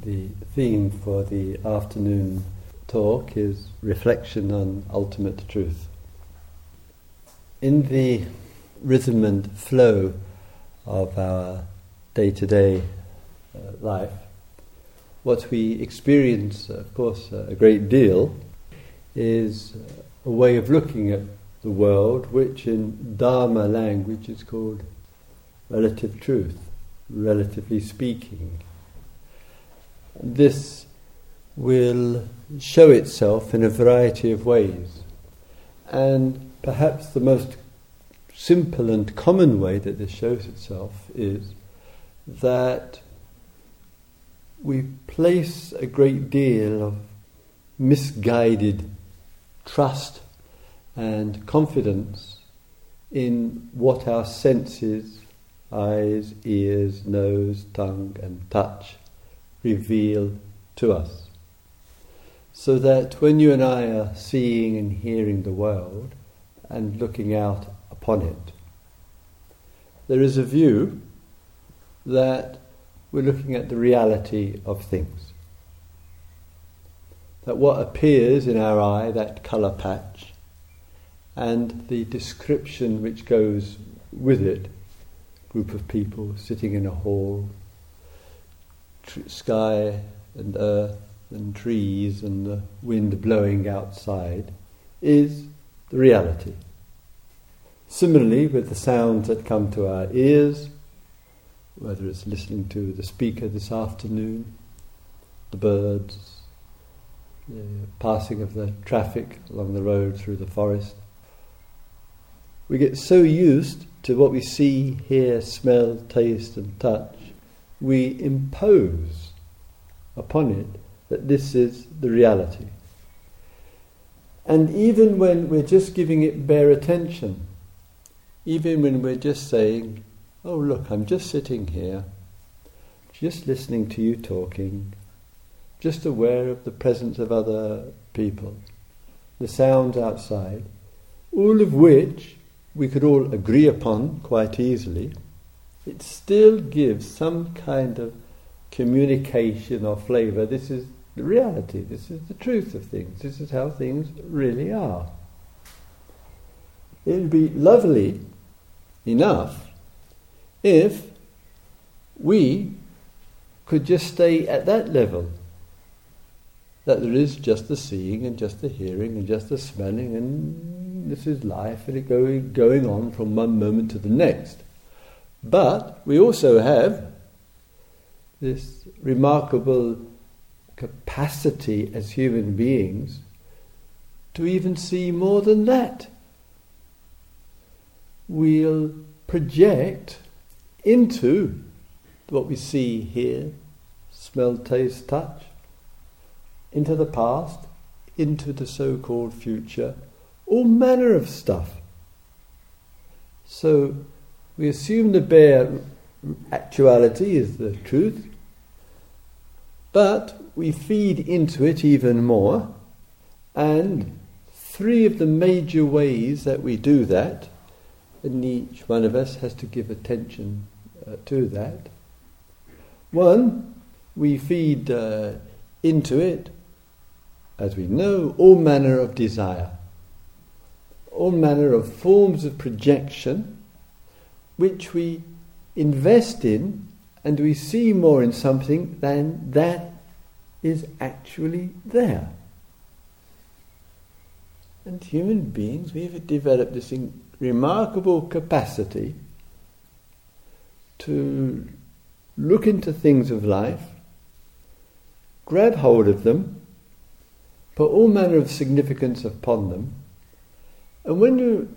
The theme for the afternoon talk is reflection on ultimate truth. In the rhythm and flow of our day to day life, what we experience, of course, uh, a great deal, is a way of looking at the world, which in Dharma language is called relative truth, relatively speaking. This will show itself in a variety of ways. And perhaps the most simple and common way that this shows itself is that we place a great deal of misguided trust and confidence in what our senses, eyes, ears, nose, tongue, and touch reveal to us. So that when you and I are seeing and hearing the world and looking out upon it, there is a view that we're looking at the reality of things. That what appears in our eye, that colour patch, and the description which goes with it group of people sitting in a hall, tr- sky and earth and trees and the wind blowing outside is the reality. Similarly, with the sounds that come to our ears, whether it's listening to the speaker this afternoon, the birds, the passing of the traffic along the road through the forest, we get so used to what we see, hear, smell, taste, and touch, we impose upon it that this is the reality. And even when we're just giving it bare attention, even when we're just saying, Oh, look, I'm just sitting here, just listening to you talking, just aware of the presence of other people, the sounds outside, all of which we could all agree upon quite easily, it still gives some kind of communication or flavour. This is the reality, this is the truth of things, this is how things really are. It would be lovely enough if we could just stay at that level. That there is just the seeing and just the hearing and just the smelling and this is life and it going, going on from one moment to the next. But we also have this remarkable capacity as human beings to even see more than that. We'll project into what we see, hear, smell, taste, touch, into the past, into the so called future, all manner of stuff. So we assume the bare actuality is the truth, but we feed into it even more, and three of the major ways that we do that, and each one of us has to give attention uh, to that. One, we feed uh, into it, as we know, all manner of desire all manner of forms of projection which we invest in and we see more in something than that is actually there. And human beings, we've developed this remarkable capacity to look into things of life, grab hold of them, put all manner of significance upon them, and when you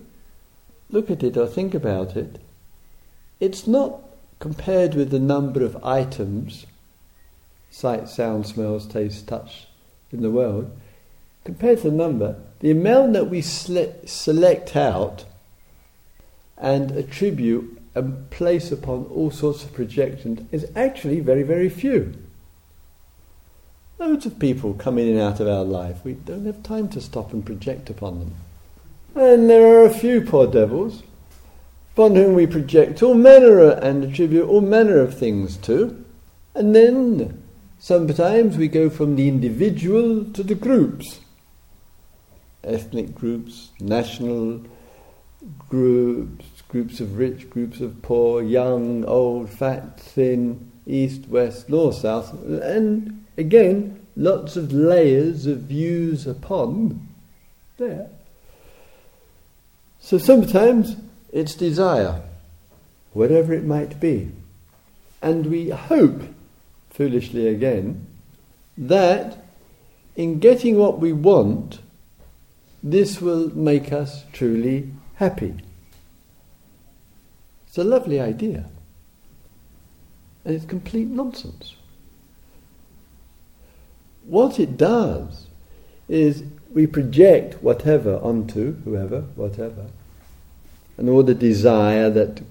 look at it or think about it, it's not compared with the number of items sight, sound, smells, taste, touch in the world, compared to the number, the amount that we select out and attribute and place upon all sorts of projections is actually very, very few. Loads of people come in and out of our life. We don't have time to stop and project upon them. And there are a few poor devils upon whom we project all manner and attribute all manner of things to, and then Sometimes we go from the individual to the groups. Ethnic groups, national groups, groups of rich, groups of poor, young, old, fat, thin, east, west, north, south, and again, lots of layers of views upon there. So sometimes it's desire, whatever it might be. And we hope foolishly again, that in getting what we want, this will make us truly happy. It's a lovely idea. And it's complete nonsense. What it does is we project whatever onto whoever, whatever, and all the desire that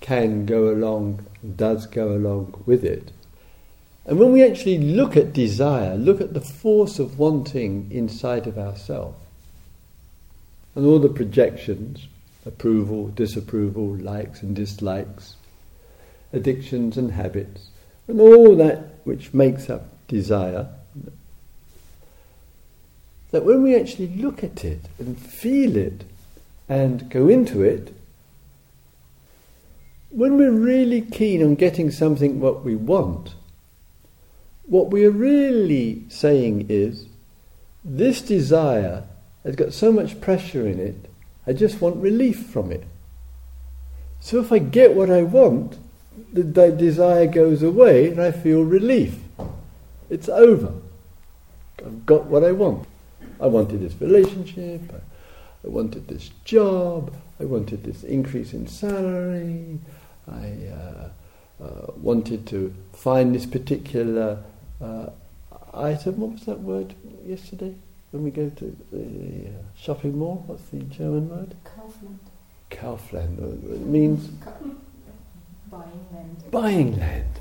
can go along, does go along with it, and when we actually look at desire, look at the force of wanting inside of ourselves, and all the projections approval, disapproval, likes and dislikes, addictions and habits, and all that which makes up desire, that when we actually look at it and feel it and go into it, when we're really keen on getting something what we want, what we are really saying is, this desire has got so much pressure in it, I just want relief from it. So if I get what I want, the, desire goes away and I feel relief. It's over. I've got what I want. I wanted this relationship, I, I wanted this job, I wanted this increase in salary, I uh, uh, wanted to find this particular uh, item. What was that word yesterday when we go to the uh, shopping mall? What's the German word? Kaufland. Kaufland. It means Buying land. buying land.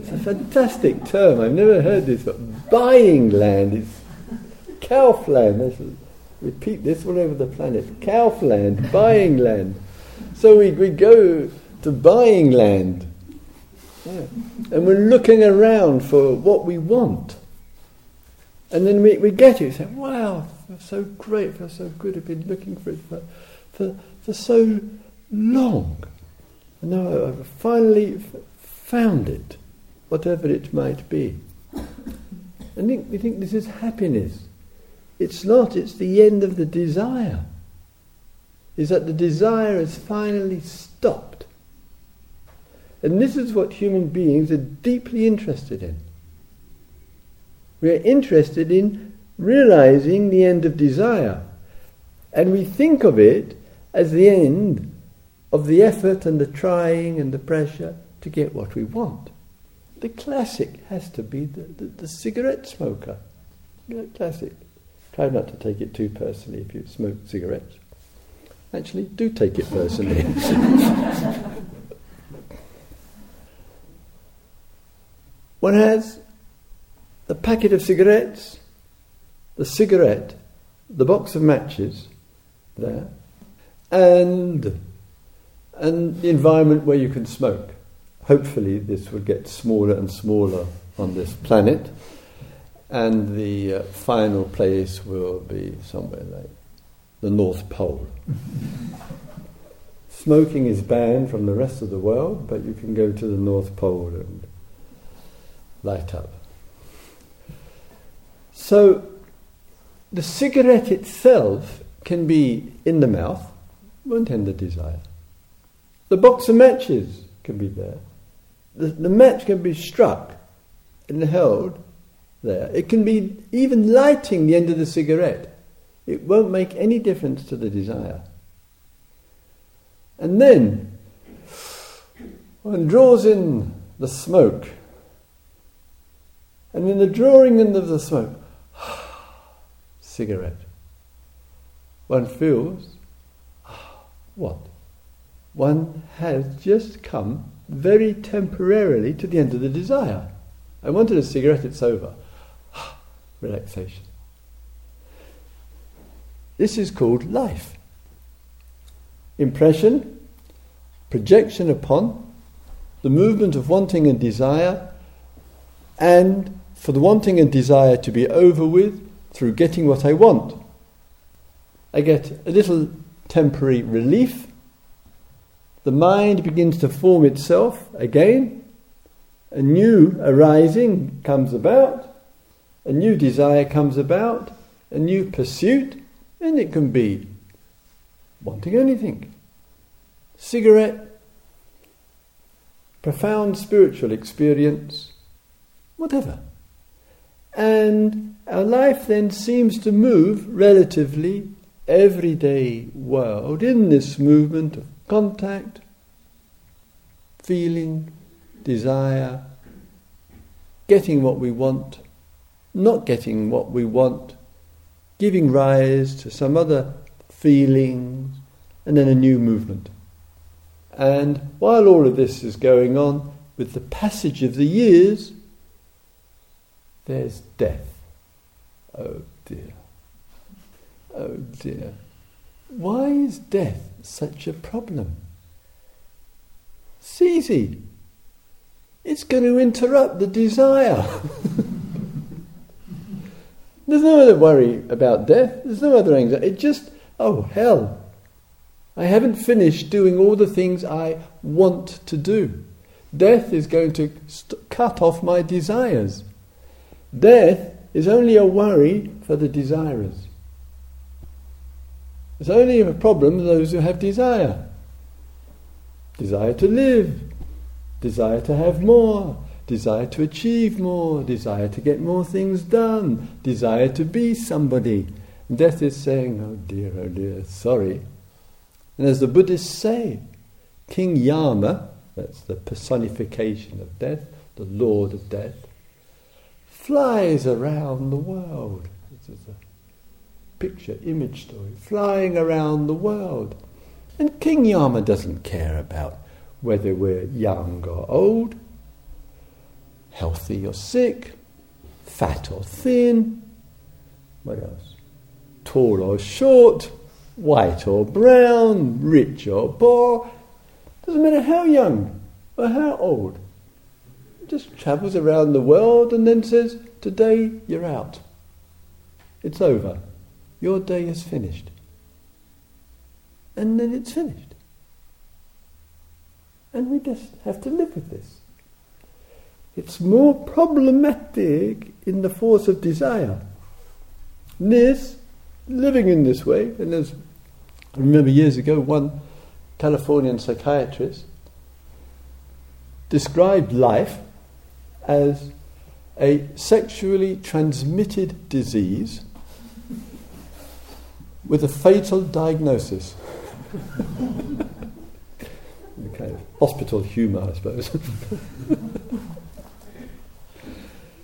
It's a fantastic term. I've never heard this. But buying land is Kaufland. Repeat this all over the planet. Kaufland, buying land. So we, we go to buying land. Yeah. And we're looking around for what we want. And then we, we get it. We say, wow, feels so great, feels so good. I've been looking for it for, for, for so long. And now I've finally found it, whatever it might be. And we think this is happiness. It's not, it's the end of the desire. Is that the desire has finally stopped. And this is what human beings are deeply interested in. We are interested in realizing the end of desire. And we think of it as the end of the effort and the trying and the pressure to get what we want. The classic has to be the, the, the cigarette smoker. Know, classic. Try not to take it too personally if you smoke cigarettes. Actually, do take it personally. One has the packet of cigarettes, the cigarette, the box of matches there, and, and the environment where you can smoke. Hopefully, this will get smaller and smaller on this planet, and the uh, final place will be somewhere like the North Pole. Smoking is banned from the rest of the world, but you can go to the North Pole and light up. So, the cigarette itself can be in the mouth, won't end the desire. The box of matches can be there. The, the match can be struck and held there. It can be even lighting the end of the cigarette. It won't make any difference to the desire. And then, one draws in the smoke and in the drawing in of the smoke, cigarette, one feels what? One has just come very temporarily to the end of the desire. I wanted a cigarette, it's over. Relaxation. This is called life. Impression, projection upon, the movement of wanting and desire, and for the wanting and desire to be over with through getting what I want. I get a little temporary relief. The mind begins to form itself again. A new arising comes about. A new desire comes about. A new pursuit. And it can be wanting anything cigarette, profound spiritual experience, whatever. And our life then seems to move relatively everyday world in this movement of contact, feeling, desire, getting what we want, not getting what we want, giving rise to some other feelings, and then a new movement. And while all of this is going on, with the passage of the years, there's death. Oh dear. Oh dear. Why is death such a problem? It's easy. It's going to interrupt the desire. There's no other worry about death. There's no other anxiety. It just, oh hell. I haven't finished doing all the things I want to do. Death is going to st- cut off my desires. Death is only a worry for the desirers. It's only a problem for those who have desire. Desire to live, desire to have more, desire to achieve more, desire to get more things done, desire to be somebody. Death is saying, oh dear, oh dear, sorry. And as the Buddhists say, King Yama, that's the personification of death, the lord of death, flies around the world. This is a picture, image story, flying around the world. And King Yama doesn't care about whether we're young or old, healthy or sick, fat or thin, what else? Tall or short, white or brown, rich or poor. Doesn't matter how young or how old. Just travels around the world and then says, Today you're out. It's over. Your day is finished. And then it's finished. And we just have to live with this. It's more problematic in the force of desire. This, living in this way, and there's, I remember years ago, one Californian psychiatrist described life as a sexually transmitted disease with a fatal diagnosis. kind of hospital humour, I suppose.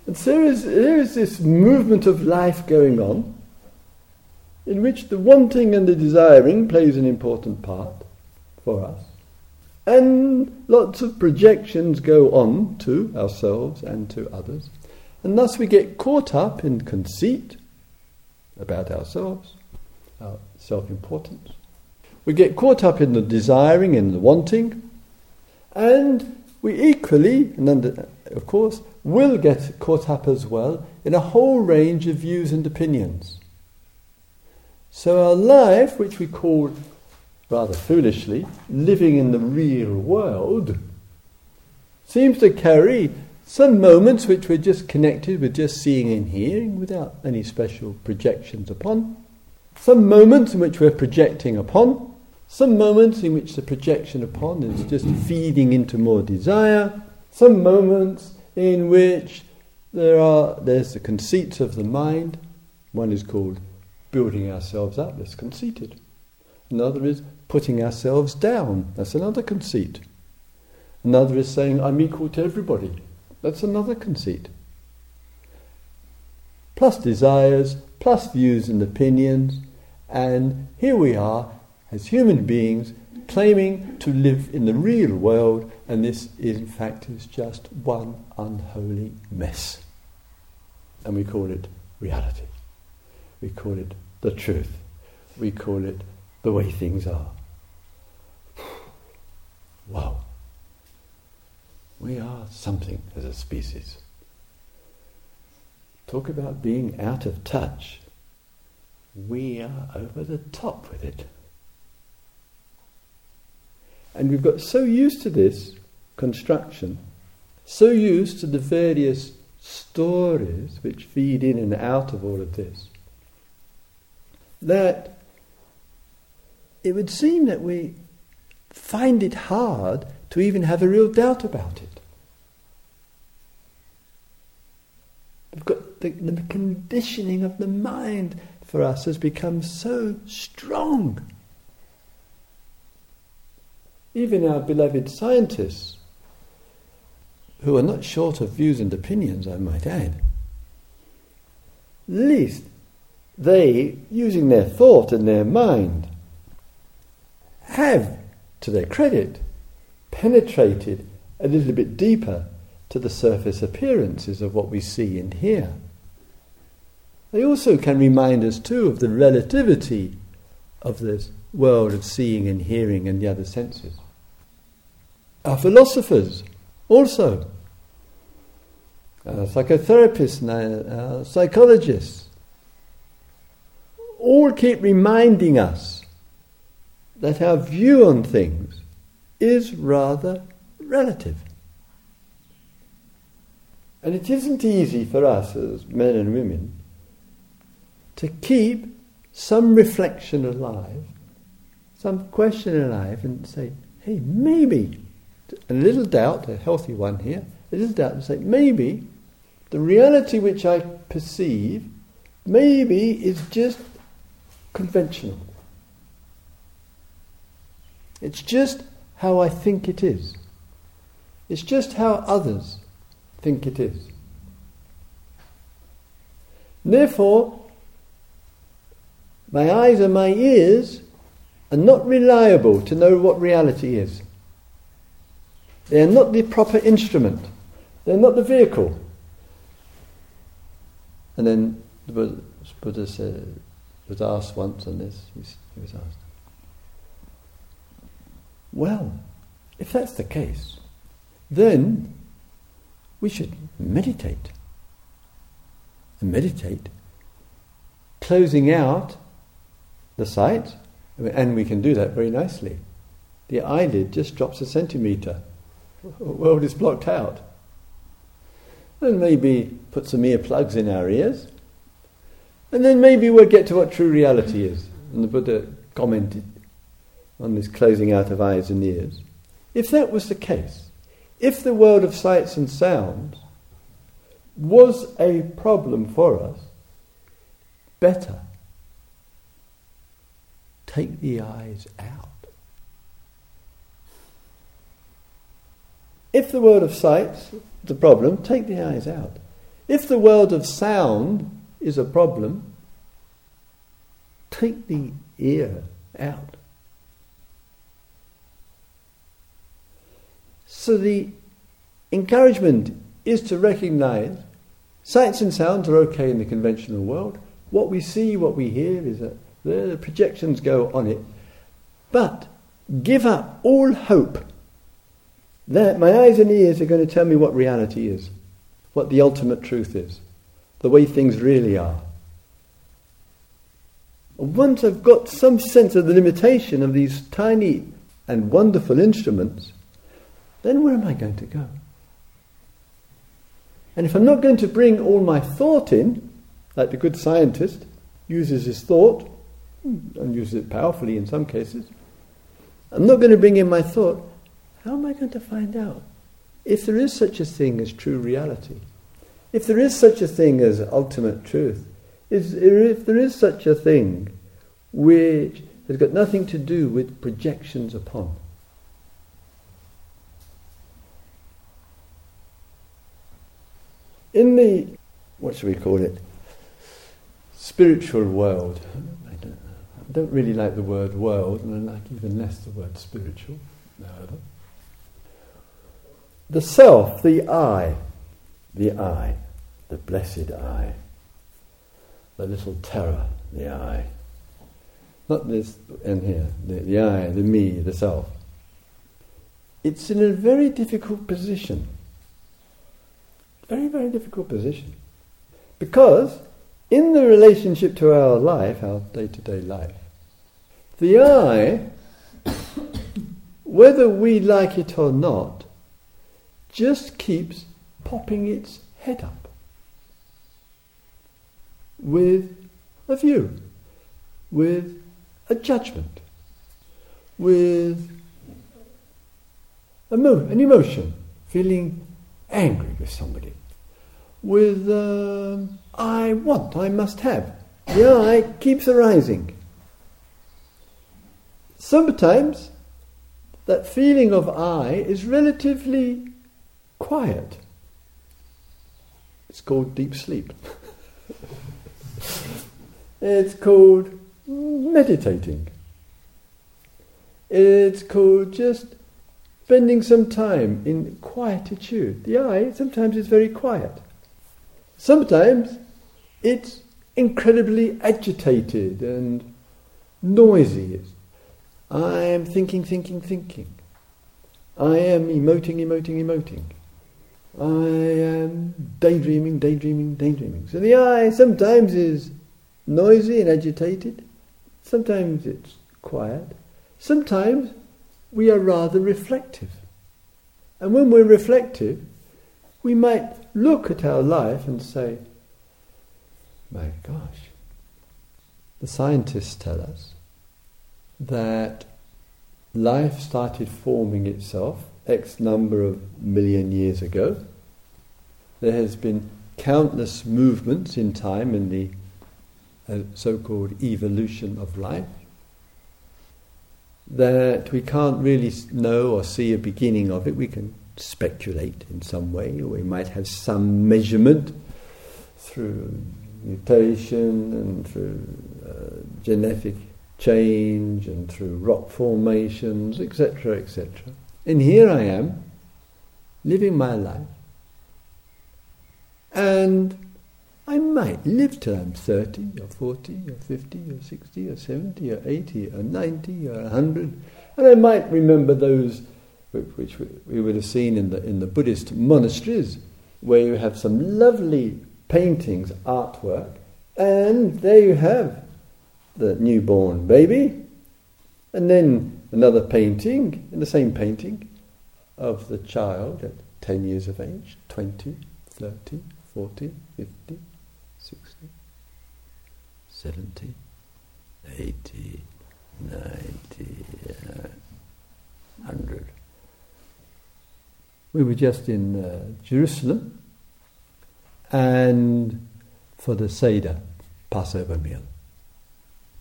and so there is, there is this movement of life going on in which the wanting and the desiring plays an important part for us. And lots of projections go on to ourselves and to others. And thus we get caught up in conceit about ourselves, our self importance. We get caught up in the desiring and the wanting, and we equally, and under, of course, will get caught up as well in a whole range of views and opinions. So our life, which we call rather foolishly living in the real world, seems to carry some moments which we're just connected with just seeing and hearing without any special projections upon. Some moments in which we're projecting upon, some moments in which the projection upon is just feeding into more desire, some moments in which there are there's the conceits of the mind. One is called building ourselves up, that's conceited. Another is putting ourselves down, that's another conceit. Another is saying, I'm equal to everybody, that's another conceit. Plus desires, plus views and opinions, and here we are as human beings claiming to live in the real world, and this, in fact, is just one unholy mess. And we call it reality. We call it the truth. We call it the way things are. Wow. We are something as a species. talk about being out of touch. We are over the top with it. And we've got so used to this construction, so used to the various stories which feed in and out of all of this, that it would seem that we find it hard to even have a real doubt about it. We've got the, the conditioning of the mind for us has become so strong. Even our beloved scientists, who are not short of views and opinions, I might add, at least they, using their thought and their mind, have, to their credit, penetrated a little bit deeper to the surface appearances of what we see and hear. They also can remind us too of the relativity of this world of seeing and hearing and the other senses. Our philosophers also, our psychotherapists our uh, psychologists, all keep reminding us that our view on things is rather relative. And it isn't easy for us as men and women to keep some reflection alive, some question alive, and say, hey, maybe, a little doubt, a healthy one here, a little doubt, to say, maybe the reality which I perceive, maybe is just conventional. It's just how I think it is. It's just how others think it is. Therefore, my eyes and my ears are not reliable to know what reality is. They are not the proper instrument. They're not the vehicle. And then the Buddha, Buddha said, was asked once on this, he was asked, well, if that's the case, then we should meditate. And meditate, closing out the sight, and we can do that very nicely. The eyelid just drops a centimetre. World is blocked out. And maybe put some earplugs in our ears. And then maybe we'll get to what true reality is. And the Buddha commented on this closing out of eyes and ears. If that was the case, if the world of sights and sounds was a problem for us, better take the eyes out. If the world of sights is a problem, take the eyes out. If the world of sound is a problem, take the ear out. So the encouragement is to recognize sights and sounds are okay in the conventional world. What we see, what we hear is that the projections go on it. But give up all hope that my eyes and ears are going to tell me what reality is, what the ultimate truth is, the way things really are. Once I've got some sense of the limitation of these tiny and wonderful instruments, then where am I going to go? And if I'm not going to bring all my thought in, like the good scientist uses his thought, hmm, and uses it powerfully in some cases, I'm not going to bring in my thought, how am I going to find out if there is such a thing as true reality? If there is such a thing as ultimate truth? If there is such a thing which has got nothing to do with projections upon? In the, what should we call it, spiritual world, I don't, I don't really like the word world, and I like even less the word spiritual, however. The self, the I, the I, the blessed I, the little terror, the I. Not this in here, the, the I, the me, the self. It's in a very difficult position very, very difficult position. Because in the relationship to our life, our day to day life, the I, whether we like it or not, just keeps popping its head up with a view, with a judgment, with emo- an emotion, feeling angry with somebody, with um, I want, I must have. The I keeps arising. Sometimes that feeling of I is relatively quiet. It's called deep sleep. it's called meditating. It's called just spending some time in quietude. The I sometimes is very quiet. Sometimes it's incredibly agitated and noisy. I am thinking, thinking, thinking. I am emoting, emoting, emoting. I am daydreaming, daydreaming, daydreaming. So the I sometimes is noisy and agitated, sometimes it's quiet, sometimes we are rather reflective. And when we're reflective, we might look at our life and say, my gosh, the scientists tell us that life started forming itself X number of million years ago. There has been countless movements in time in the uh, so-called evolution of life that we can't really know or see a beginning of it. We can speculate in some way, or we might have some measurement through mutation and through uh, genetic change and through rock formations, etc., etc. And here I am, living my life, and I might live till I'm 30 or 40 or 50 or 60 or 70 or 80 or 90 or 100, and I might remember those which we would have seen in the, in the Buddhist monasteries, where you have some lovely paintings, artwork, and there you have the newborn baby, and then another painting, in the same painting, of the child at 10 years of age, 20, 30, 40, 50, 60, 70, 80, 90, uh, 100. We were just in uh, Jerusalem and for the Seder, Passover meal.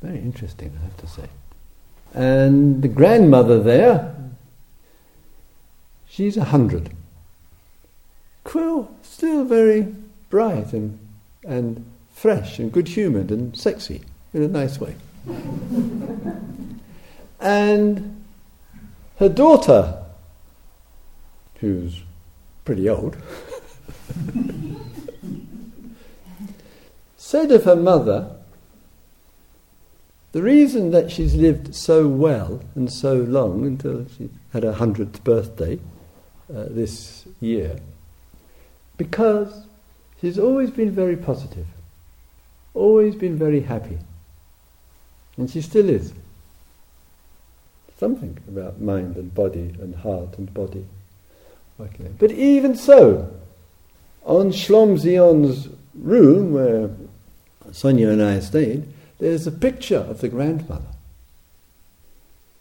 Very interesting, I have to say. And the grandmother there, she's a hundred. Quill, still very bright and, and fresh and good humoured and sexy in a nice way. and her daughter, who's pretty old, said of her mother, the reason that she's lived so well and so long until she had her hundredth birthday uh, this year, because she's always been very positive, always been very happy, and she still is. Something about mind and body and heart and body. Okay. But even so, on Shlom room where Sonia and I stayed, there's a picture of the grandmother,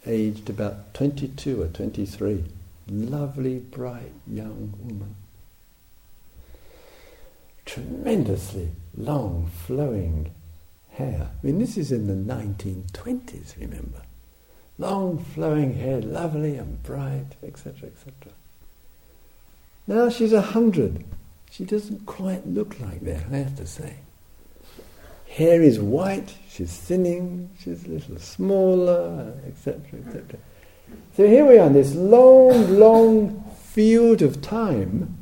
aged about 22 or 23. Lovely, bright young woman. Tremendously long, flowing hair. I mean, this is in the 1920s, remember. Long, flowing hair, lovely and bright, etc., etc. Now she's a hundred. She doesn't quite look like that, I have to say. Hair is white, she's thinning, she's a little smaller, etc., etc. So here we are in this long, long field of time.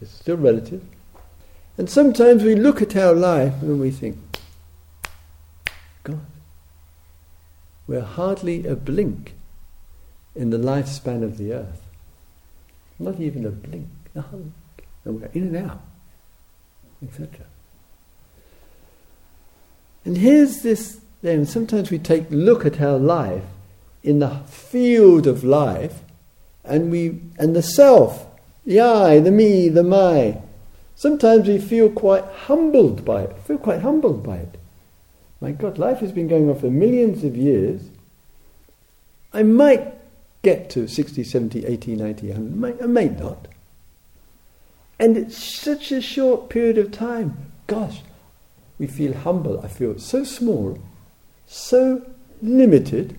It's still relative. And sometimes we look at our life and we think, God, we're hardly a blink in the lifespan of the earth. Not even a blink, a blink. And we're in and out, etc. And here's this then sometimes we take look at our life in the field of life and we and the self, the I, the me, the my. Sometimes we feel quite humbled by it, feel quite humbled by it. My God, life has been going on for millions of years. I might get to 60, 70, 80, 90, 100, I may not. And it's such a short period of time. Gosh, we feel humble. I feel so small, so limited.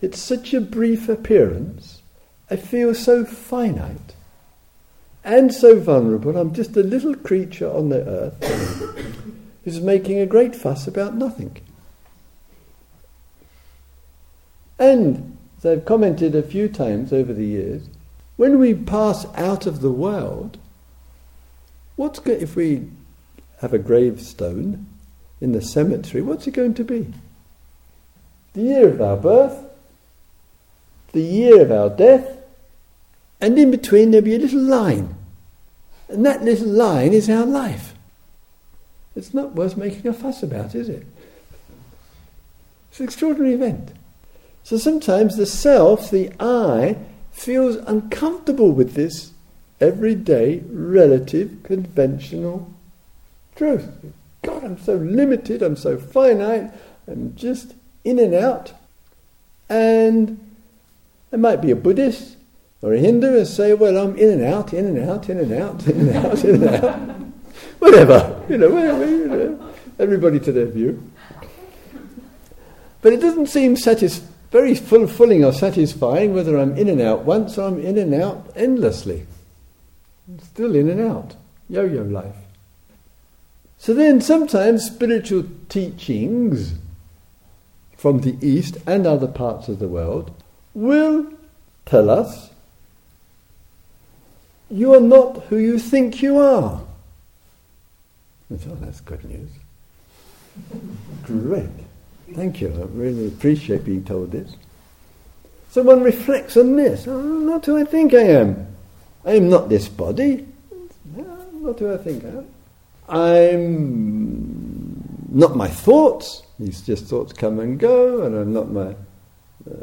It's such a brief appearance. I feel so finite and so vulnerable. I'm just a little creature on the earth who's making a great fuss about nothing. And, as I've commented a few times over the years, when we pass out of the world, what's go- if we have a gravestone in the cemetery, what's it going to be? The year of our birth, the year of our death, and in between there'll be a little line. And that little line is our life. It's not worth making a fuss about, is it? It's an extraordinary event. So sometimes the self, the I, feels uncomfortable with this everyday, relative, conventional truth. God, I'm so limited, I'm so finite, I'm just in and out. And I might be a Buddhist or a Hindu and say, well, I'm in and out, in and out, in and out, in and out, in and out. whatever, you know, whatever, you know. Everybody to their view. But it doesn't seem satis- very fulfilling or satisfying whether I'm in and out once or I'm in and out endlessly. I'm still in and out. Yo yo life. So then sometimes spiritual teachings from the East and other parts of the world will tell us you are not who you think you are. Oh, that's good news. Great. Thank you. I really appreciate being told this. So one reflects on this. Oh, not who I think I am. I am not this body. Not who I think I am. I'm not my thoughts. These just thoughts come and go, and I'm not my uh,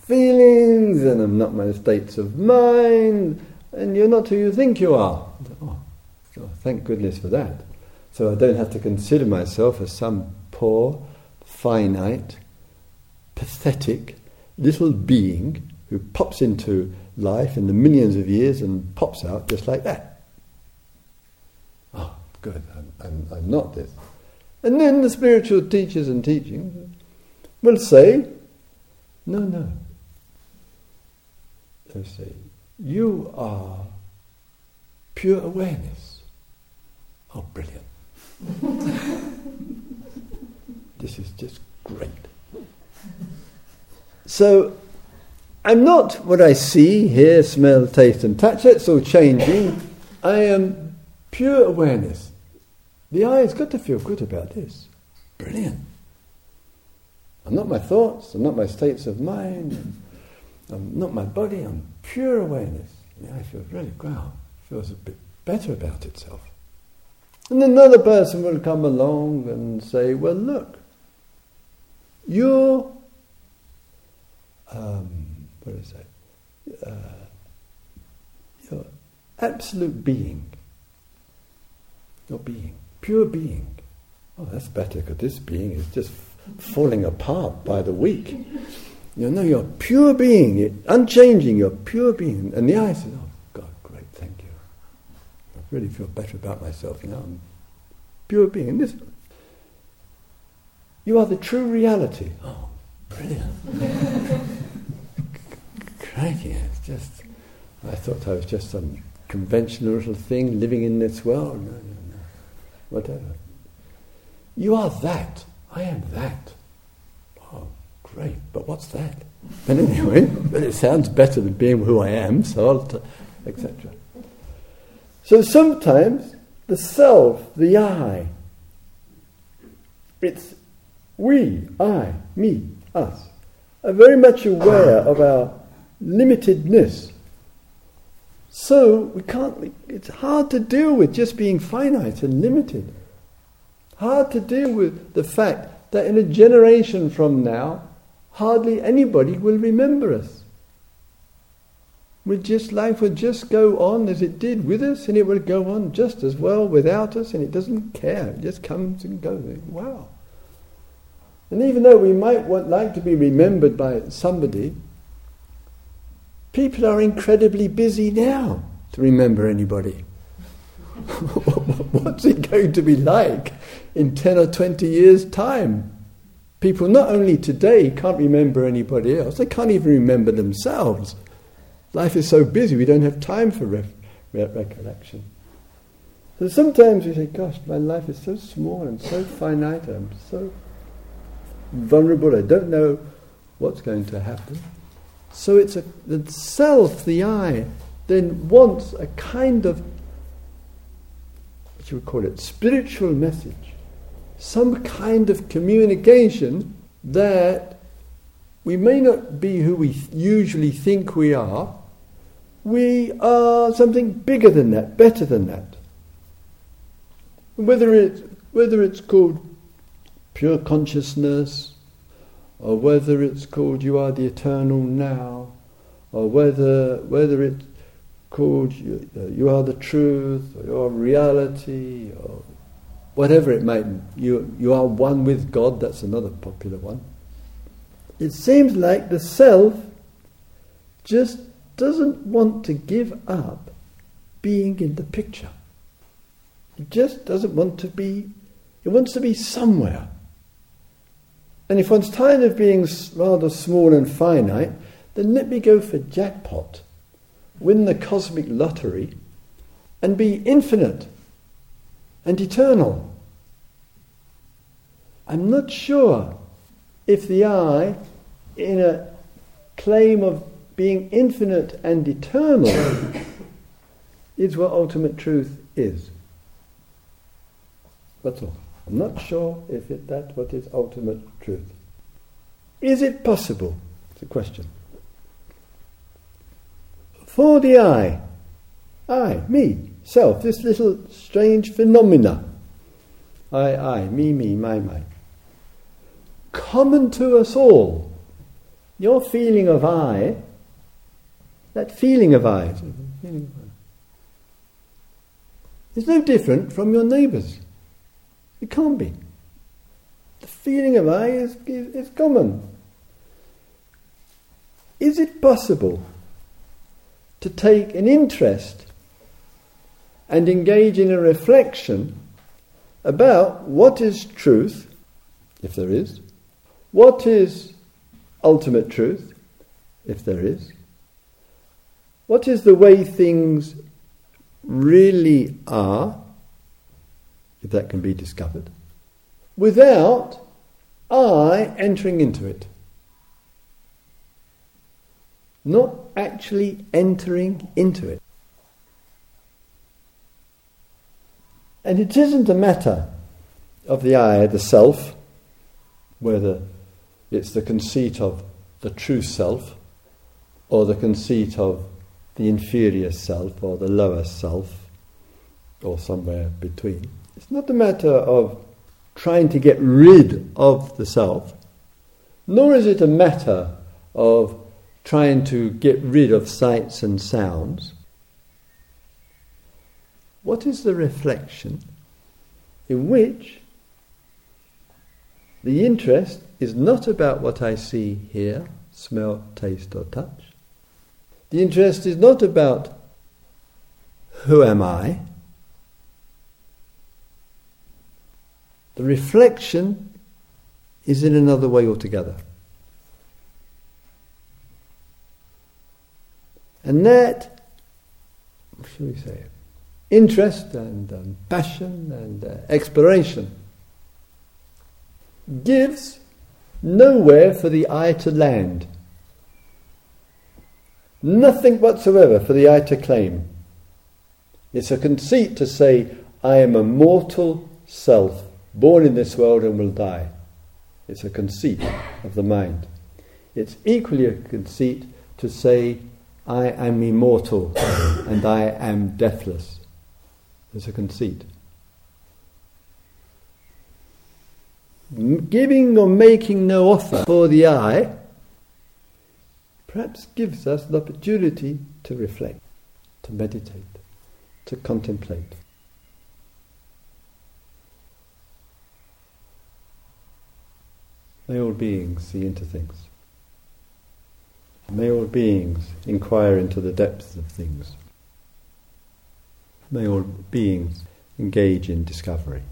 feelings, and I'm not my states of mind, and you're not who you think you are. Oh, thank goodness for that. So I don't have to consider myself as some poor, finite, pathetic little being who pops into life in the millions of years and pops out just like that. Good, I'm, I'm, I'm not this. And then the spiritual teachers and teachings will say, no, no. They'll say, you are pure awareness. Oh, brilliant. this is just great. So, I'm not what I see, hear, smell, taste, and touch. That's all changing. I am pure awareness. The has got to feel good about this. Brilliant. I'm not my thoughts, I'm not my states of mind, I'm not my body, I'm pure awareness. The I feels really, wow, feels a bit better about itself. And another person will come along and say, well, look, you're, um, what is it? Uh, your absolute being. Your being. Pure being. Oh, that's better because this being is just falling apart by the week. You know, you're pure being, unchanging, you're pure being. And the I says, oh, God, great, thank you. I really feel better about myself now. I'm pure being. And this, you are the true reality. Oh, brilliant. Crikey, it's just, I thought I was just some conventional little thing living in this world. No, no. Whatever. You are that. I am that. Oh, great. But what's that? But anyway, but it sounds better than being who I am, so I'll, t- etc. So sometimes the self, the I, it's we, I, me, us, are very much aware of our limitedness. So we can't, it's hard to deal with just being finite and limited. Hard to deal with the fact that in a generation from now, hardly anybody will remember us. we just life will just go on as it did with us, and it will go on just as well without us, and it doesn't care. It just comes and goes. Wow. And even though we might want, like to be remembered by somebody, people are incredibly busy now to remember anybody. What's it going to be like in 10 or 20 years' time? People not only today can't remember anybody else, they can't even remember themselves. Life is so busy, we don't have time for re- re- recollection. So sometimes we say, Gosh, my life is so small and so finite, I'm so vulnerable, I don't know what's going to happen. So it's a, the self, the I, then wants a kind of what you would call it, spiritual message, some kind of communication that we may not be who we usually think we are, we are something bigger than that, better than that. Whether, it, whether it's called pure consciousness, or whether it's called you are the eternal now, or whether, whether it's called you, uh, you are the truth, or you are reality, or whatever it might. You, you are one with God, that's another popular one. It seems like the self just doesn't want to give up being in the picture. It just doesn't want to be, it wants to be somewhere. And if one's tired of being rather small and finite, then let me go for jackpot win the cosmic lottery, and be infinite and eternal. I'm not sure if the I, in a claim of being infinite and eternal, is what ultimate truth is. That's all. I'm not sure if it, that's what is ultimate truth. Is it possible? It's a question for the I. I, me, self, this little strange phenomena. I, I, me, me, my, my. Common to us all. Your feeling of I, that feeling of I, is no different from your neighbour's. It can't be. The feeling of I is, is, is common. Is it possible to take an interest and engage in a reflection about what is truth, if there is, what is ultimate truth, if there is, what is the way things really are, if that can be discovered, without I entering into it. Not actually entering into it. And it isn't a matter of the I, the self, whether it's the conceit of the true self or the conceit of the inferior self or the lower self or somewhere between. It's not a matter of trying to get rid of the self, nor is it a matter of trying to get rid of sights and sounds, what is the reflection in which the interest is not about what I see, hear, smell, taste, or touch? The interest is not about who am I? The reflection is in another way altogether. And that, what should we say, interest and um, passion and uh, exploration gives nowhere for the I to land. Nothing whatsoever for the I to claim. It's a conceit to say, I am a mortal self, born in this world and will die. It's a conceit of the mind. It's equally a conceit to say, I am immortal and I am deathless. It's a conceit. giving or making no offer for the I perhaps gives us the opportunity to reflect, to meditate, to contemplate. May all beings see into things. May all beings inquire into the depths of things. May all beings engage in discovery.